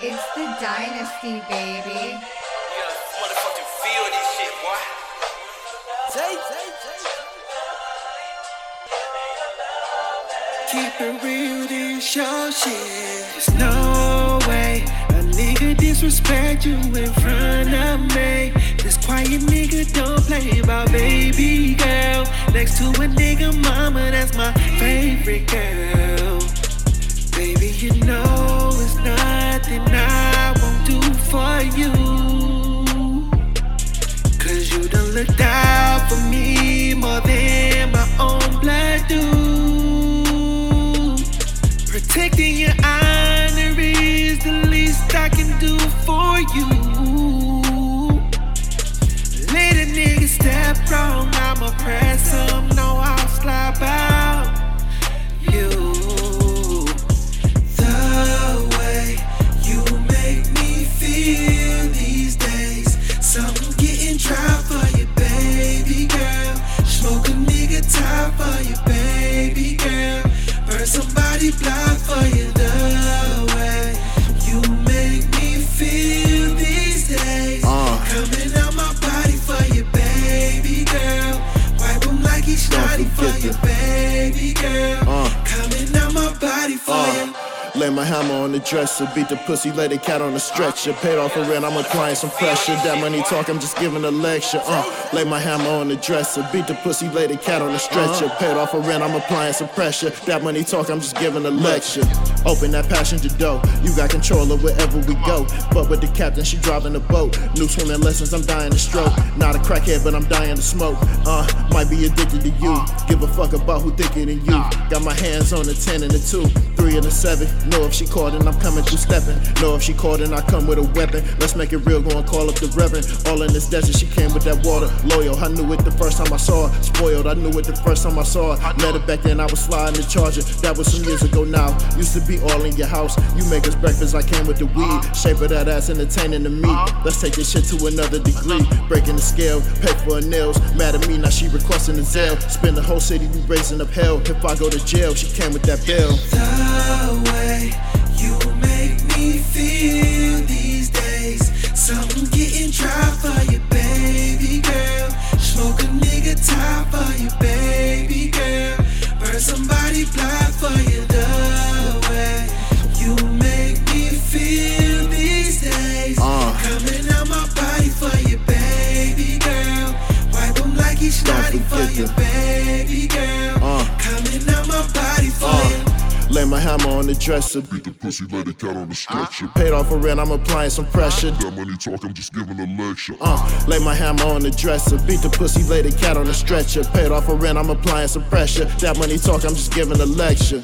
It's the dynasty, baby. Yeah, motherfucking feel this shit, boy. Say, say, say. Keep it real, this your shit. There's no way a nigga disrespect you in front of me. This quiet nigga don't play about baby girl. Next to a nigga mama, that's my favorite girl. Baby, you know looked out for me more than my own blood do. Protecting your honor is the least I can do for you. Baby girl. Uh. Coming out my body for you. Lay my hammer on the dresser, beat the pussy, lay the cat on the stretcher. Paid off for rent, I'm applying some pressure. That money talk, I'm just giving a lecture. Uh, lay my hammer on the dresser, beat the pussy, lay the cat on the stretcher. Paid off for rent, I'm applying some pressure. That money talk, I'm just giving a lecture. Open that passenger door, you got control of wherever we go. But with the captain, she driving the boat. New swimming lessons, I'm dying to stroke. Not a crackhead, but I'm dying to smoke. Uh, might be addicted to you. Give a fuck about who thicker than you. Got my hands on the 10 and the 2, 3 and a 7. Know if she called and I'm coming through stepping. Know if she called and I come with a weapon. Let's make it real, go and call up the reverend. All in this desert, she came with that water. Loyal, I knew it the first time I saw her. Spoiled, I knew it the first time I saw her. Met her back then, I was sliding the charger. That was some years ago now. Used to be all in your house. You make us breakfast, I came with the weed. Shape of that ass, entertaining to me. Let's take this shit to another degree. Breaking the scale, pay for her nails. Mad at me, now she requesting the Zelle. Spend the whole city, we raising up hell. If I go to jail, she came with that bill. The way you make me feel these days, something getting dry for you, baby girl. Smoke a nigga top for you, baby girl. Burn somebody block for you, the way you make me feel these days. Uh. Coming out my body for you, baby girl. Wipe 'em like he's Don't naughty for forget you, baby girl. Lay my hammer on the dresser. Beat the pussy, let the cat on the stretcher. Paid off for rent, I'm applying some pressure. That money talk, I'm just giving a lecture. Uh, lay my hammer on the dresser, beat the pussy, lay the cat on the stretcher. Paid off for rent, I'm applying some pressure. That money talk, I'm just giving a lecture.